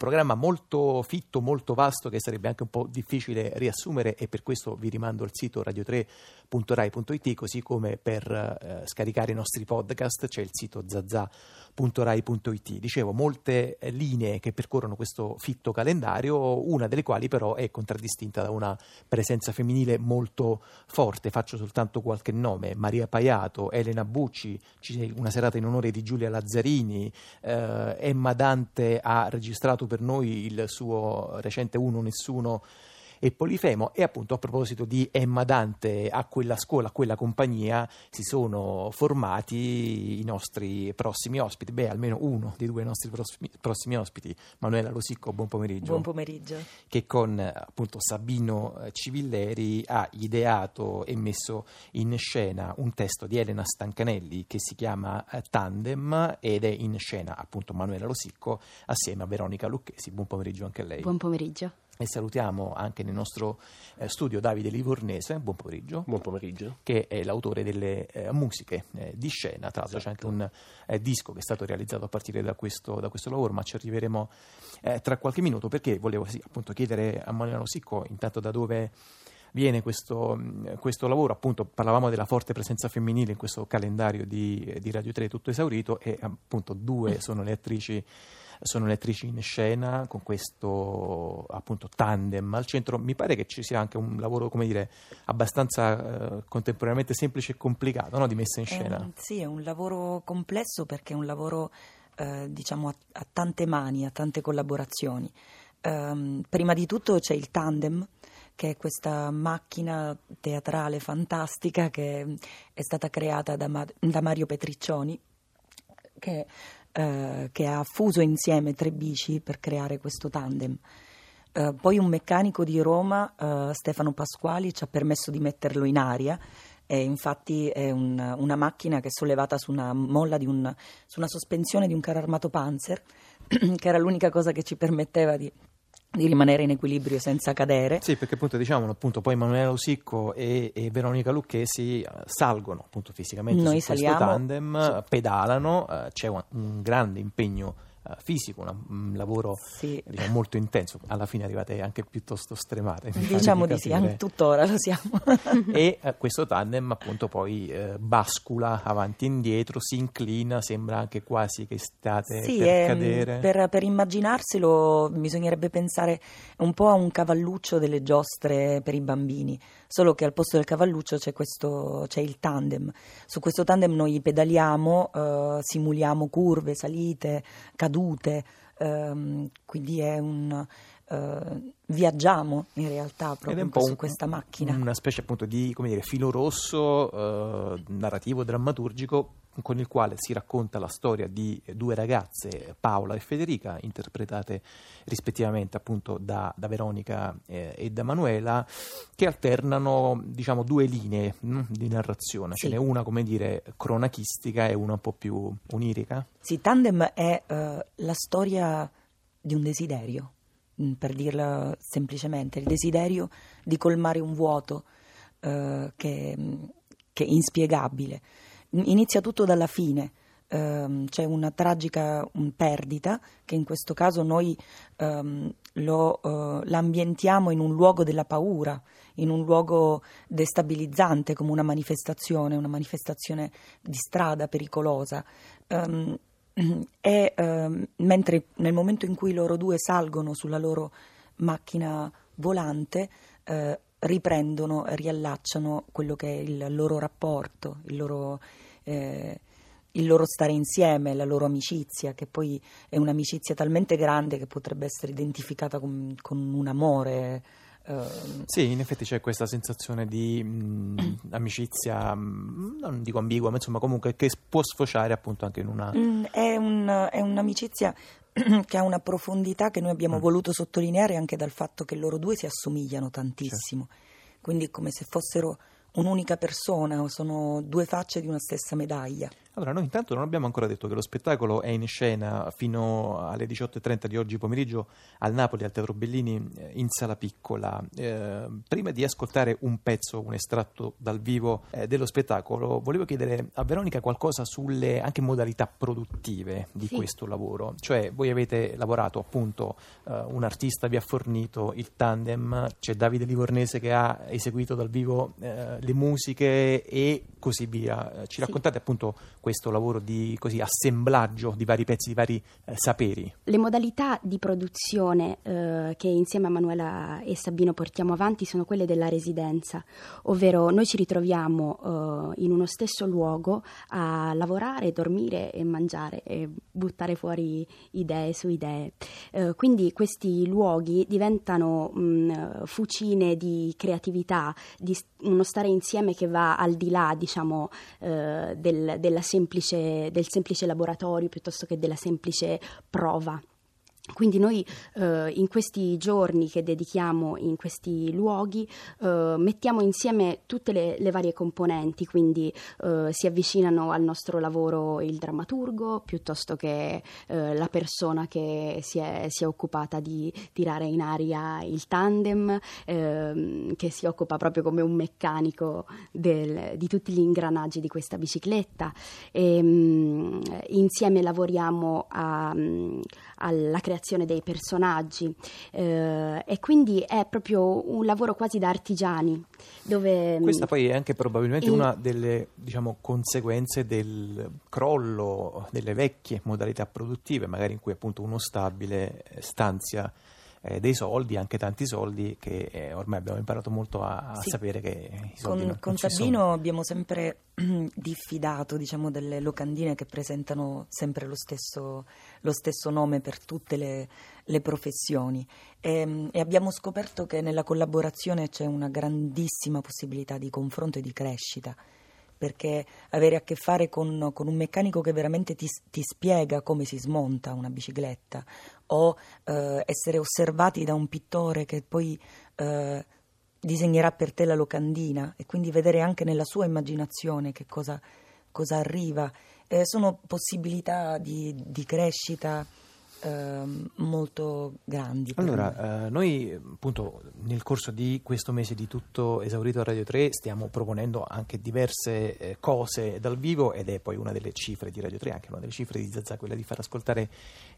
programma molto fitto, molto vasto che sarebbe anche un po' difficile riassumere e per questo vi rimando al sito radio3.rai.it così come per eh, scaricare i nostri podcast c'è il sito zazza.rai.it. Dicevo, molte eh, linee che percorrono questo fitto calendario, una delle quali però è contraddistinta da una presenza femminile molto forte. Faccio soltanto qualche nome: Maria Paiato, Elena Bucci, una serata in onore di Giulia Lazzarini, eh, Emma Dante ha registrato per noi il suo recente Uno Nessuno e Polifemo e appunto a proposito di Emma Dante a quella scuola, a quella compagnia si sono formati i nostri prossimi ospiti, beh almeno uno dei due nostri prossimi, prossimi ospiti, Manuela Rosicco, buon pomeriggio. Buon pomeriggio. Che con appunto Sabino Civilleri ha ideato e messo in scena un testo di Elena Stancanelli che si chiama eh, Tandem ed è in scena appunto Manuela Rosicco assieme a Veronica Lucchesi. Buon pomeriggio anche a lei. Buon pomeriggio. E salutiamo anche nel nostro eh, studio Davide Livornese, buon pomeriggio. Buon pomeriggio. Che è l'autore delle eh, musiche eh, di scena, tra l'altro esatto. c'è anche un eh, disco che è stato realizzato a partire da questo, da questo lavoro, ma ci arriveremo eh, tra qualche minuto perché volevo sì, appunto chiedere a Manuela Sicco intanto da dove viene questo, questo, lavoro. Appunto, parlavamo della forte presenza femminile in questo calendario di, di Radio 3 tutto esaurito e appunto due sono le attrici sono le attrici in scena con questo appunto tandem al centro. Mi pare che ci sia anche un lavoro, come dire, abbastanza eh, contemporaneamente semplice e complicato no? di messa in scena. È un, sì, è un lavoro complesso perché è un lavoro eh, diciamo a, a, tante mani, a tante collaborazioni. Um, prima di tutto c'è il tandem che è questa macchina teatrale fantastica che è stata creata da, da Mario Petriccioni, che eh, che ha fuso insieme tre bici per creare questo tandem. Eh, poi un meccanico di Roma, eh, Stefano Pasquali, ci ha permesso di metterlo in aria. E infatti è un, una macchina che è sollevata su una molla un, su una sospensione di un carro armato Panzer, che era l'unica cosa che ci permetteva di di rimanere in equilibrio senza cadere. Sì, perché appunto diciamo appunto poi Emanuele Osicco e, e, Veronica Lucchesi uh, salgono appunto fisicamente Noi su saliamo, questo tandem, sì. pedalano, uh, c'è un, un grande impegno uh, fisico, una, un lavoro sì. diciamo, molto intenso. Alla fine arrivate anche piuttosto stremate. Diciamo di, di sì, anche tuttora lo siamo. e uh, questo tandem appunto poi uh, bascula avanti e indietro, si inclina, sembra anche quasi che state sì, per è, cadere. Per, per immaginarselo bisognerebbe pensare un po' a un cavalluccio delle giostre per i bambini, solo che al posto del cavalluccio c'è, questo, c'è il tandem. Su questo tandem noi pedaliamo, simuliamo curve, salite, cadute, um, quindi è un... Uh, viaggiamo in realtà proprio su un, questa macchina. Una specie appunto di dire, filo rosso uh, narrativo drammaturgico con il quale si racconta la storia di due ragazze, Paola e Federica, interpretate rispettivamente appunto da, da Veronica eh, e da Manuela, che alternano diciamo due linee mh, mm, di narrazione, sì. ce n'è una come dire cronachistica e una un po' più onirica. Sì, Tandem è uh, la storia di un desiderio, mm, per dirla semplicemente, il desiderio di colmare un vuoto uh, che, mm, che è inspiegabile Inizia tutto dalla fine. Um, c'è una tragica un perdita che in questo caso noi um, lo, uh, l'ambientiamo in un luogo della paura, in un luogo destabilizzante come una manifestazione, una manifestazione di strada pericolosa. Um, e mentre nel momento in cui loro due salgono sulla loro macchina volante, uh, riprendono, riallacciano quello che è il loro rapporto, il loro, eh, il loro stare insieme, la loro amicizia, che poi è un'amicizia talmente grande che potrebbe essere identificata con, con un amore. Uh, sì, in effetti c'è questa sensazione di mh, mm, amicizia, mh, mm, non dico ambigua, ma insomma comunque che può sfociare appunto anche in una... Mm, è, un, è, un'amicizia che ha una profondità che noi abbiamo mm. voluto sottolineare anche dal fatto che loro due si assomigliano tantissimo, certo. quindi come se fossero un'unica persona, sono due facce di una stessa medaglia. Allora, noi intanto non abbiamo ancora detto che lo spettacolo è in scena fino alle 18.30 di oggi pomeriggio al Napoli, al Teatro Bellini, eh, in sala piccola. Eh, prima di ascoltare un pezzo, un estratto dal vivo eh, dello spettacolo, volevo chiedere a Veronica qualcosa sulle anche modalità produttive di sì. questo lavoro. Cioè, voi avete lavorato appunto, eh, un artista vi ha fornito il tandem, c'è Davide Livornese che ha eseguito dal vivo eh, le musiche e così via. Ci raccontate sì. appunto questo lavoro di così, assemblaggio di vari pezzi, di vari eh, saperi? Le modalità di produzione eh, che insieme a Manuela e Sabino portiamo avanti sono quelle della residenza, ovvero noi ci ritroviamo eh, in uno stesso luogo a lavorare, dormire e mangiare e buttare fuori idee su idee. Eh, quindi questi luoghi diventano mh, fucine di creatività, di uno stare insieme che va al di là, diciamo, eh, del, della semplice, del semplice laboratorio piuttosto che della semplice prova. Quindi noi eh, in questi giorni che dedichiamo in questi luoghi eh, mettiamo insieme tutte le, le varie componenti, quindi eh, si avvicinano al nostro lavoro il drammaturgo piuttosto che eh, la persona che si è, si è, occupata di tirare in aria il tandem, ehm, che si occupa proprio come un meccanico del, di tutti gli ingranaggi di questa bicicletta. E, mh, insieme lavoriamo a, alla creazione creazione dei personaggi eh, e quindi è proprio un lavoro quasi da artigiani. Dove, mm, Questa poi è anche probabilmente in... una delle diciamo, conseguenze del crollo delle vecchie modalità produttive, magari in cui appunto uno stabile stanzia eh, dei soldi, anche tanti soldi, che eh, ormai abbiamo imparato molto a, a sì. sapere che con, non, con non Sabino abbiamo sempre diffidato diciamo, delle locandine che presentano sempre lo stesso, lo stesso nome per tutte le, le professioni. E, ehm, e, abbiamo scoperto che nella collaborazione c'è una grandissima possibilità di confronto e di crescita perché avere a che fare con, con un meccanico che veramente ti, ti, spiega come si smonta una bicicletta o eh, essere osservati da un pittore che poi eh, disegnerà per te la locandina e quindi vedere anche nella sua immaginazione che cosa, cosa arriva, eh, sono possibilità di, di crescita Ehm, molto grandi. Allora, eh, noi appunto nel corso di questo mese di tutto esaurito a Radio 3 stiamo proponendo anche diverse eh, cose dal vivo ed è poi una delle cifre di Radio 3, anche una delle cifre di Zazà, quella di far ascoltare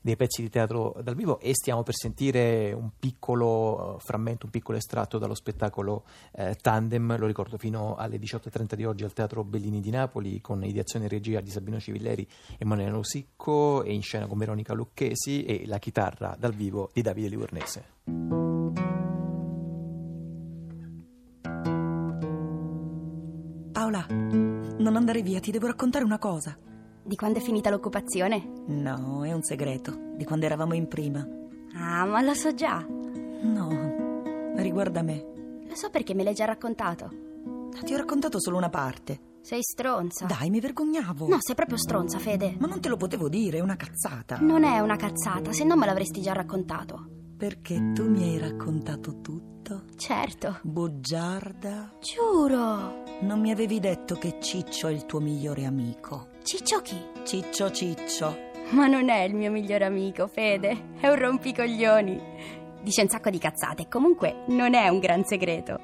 dei pezzi di teatro dal vivo e stiamo per sentire un piccolo uh, frammento, un piccolo estratto dallo spettacolo eh, Tandem, lo ricordo fino alle 18.30 di oggi al Teatro Bellini di Napoli con ideazione e regia di Sabino Civilleri e Manuela Nosicco e in scena con Veronica Lucchesi Rossi e la chitarra dal vivo di Davide Livornese. Paola, non andare via, ti devo raccontare una cosa. Di quando è finita l'occupazione? No, è un segreto, di quando eravamo in prima. Ah, ma lo so già. No, riguarda me. Lo so perché me l'hai già raccontato. Ti ho raccontato solo una parte. Sei stronza. Dai, mi vergognavo. No, sei proprio stronza, Fede. Ma non te lo potevo dire, è una cazzata. Non è una cazzata, se no me l'avresti già raccontato. Perché tu mi hai raccontato tutto? Certo. Bugiarda. Giuro. Non mi avevi detto che Ciccio è il tuo migliore amico. Ciccio chi? Ciccio Ciccio. Ma non è il mio migliore amico, Fede. È un rompicoglioni. Dice un sacco di cazzate. Comunque non è un gran segreto.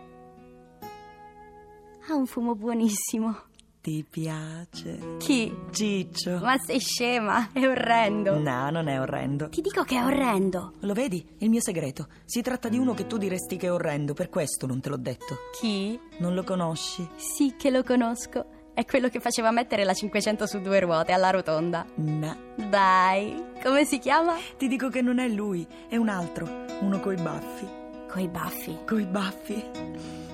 Ha un fumo buonissimo. Ti piace? Chi? Ciccio. Ma sei scema, è orrendo. No, non è orrendo. Ti dico che è orrendo. Lo vedi? Il mio segreto. Si tratta di uno che tu diresti che è orrendo, per questo non te l'ho detto. Chi? Non lo conosci? Sì che lo conosco. È quello che faceva mettere la 500 su due ruote alla rotonda. No. Dai, come si chiama? Ti dico che non è lui, è un altro. Uno coi baffi. Coi baffi? Coi baffi.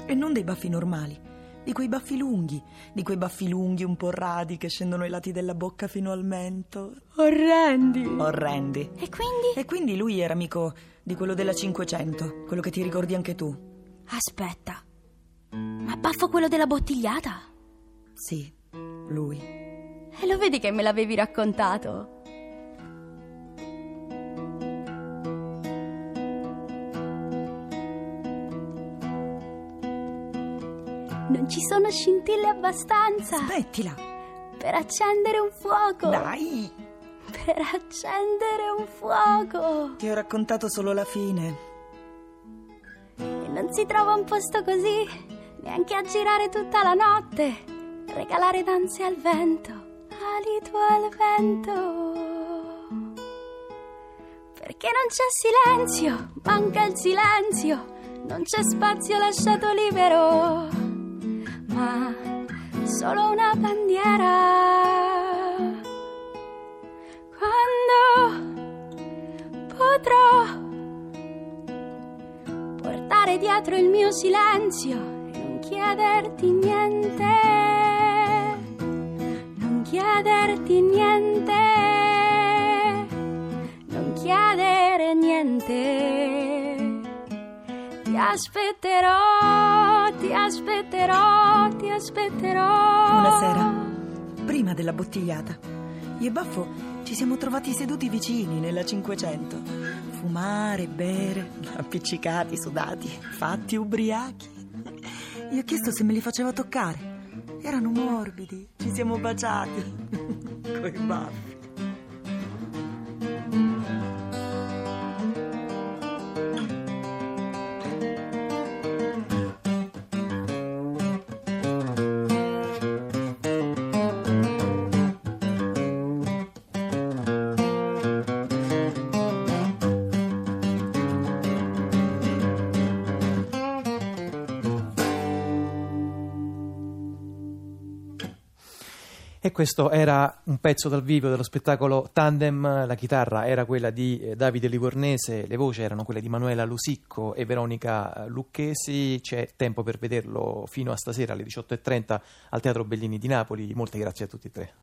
E non dei baffi normali di quei baffi lunghi, di quei baffi lunghi un po' radi che scendono ai lati della bocca fino al mento. Orrendi! Orrendi. E quindi? E quindi lui era amico di quello della 500, quello che ti ricordi anche tu. Aspetta, ma baffo quello della bottigliata? Sì, lui. E lo vedi che me l'avevi raccontato? Non ci sono scintille abbastanza. Smettila. per accendere un fuoco. Dai, Per accendere un fuoco. ti ho raccontato solo la fine. E non si trova un posto così, neanche a girare tutta la notte, regalare danze al vento, alito al vento. Perché non c'è silenzio, manca il silenzio, non c'è spazio lasciato libero, ma solo una bandiera. Quando potrò portare dietro il mio silenzio e non chiederti niente, non chiederti niente, non chiedere niente. Ti aspetterò, aspetterò. Una sera, prima della bottigliata, io e Baffo ci siamo trovati seduti vicini nella 500. Fumare, bere, appiccicati, sudati, fatti ubriachi. Gli ho chiesto se me li faceva toccare. Erano morbidi, ci siamo baciati. Coi baffi. E questo era un pezzo dal vivo dello spettacolo Tandem, la chitarra era quella di eh, Davide Livornese, le voci erano quelle di Manuela Lusicco e Veronica Lucchesi, c'è tempo per vederlo fino a stasera alle 18.30 al Teatro Bellini di Napoli, molte grazie a tutti e tre.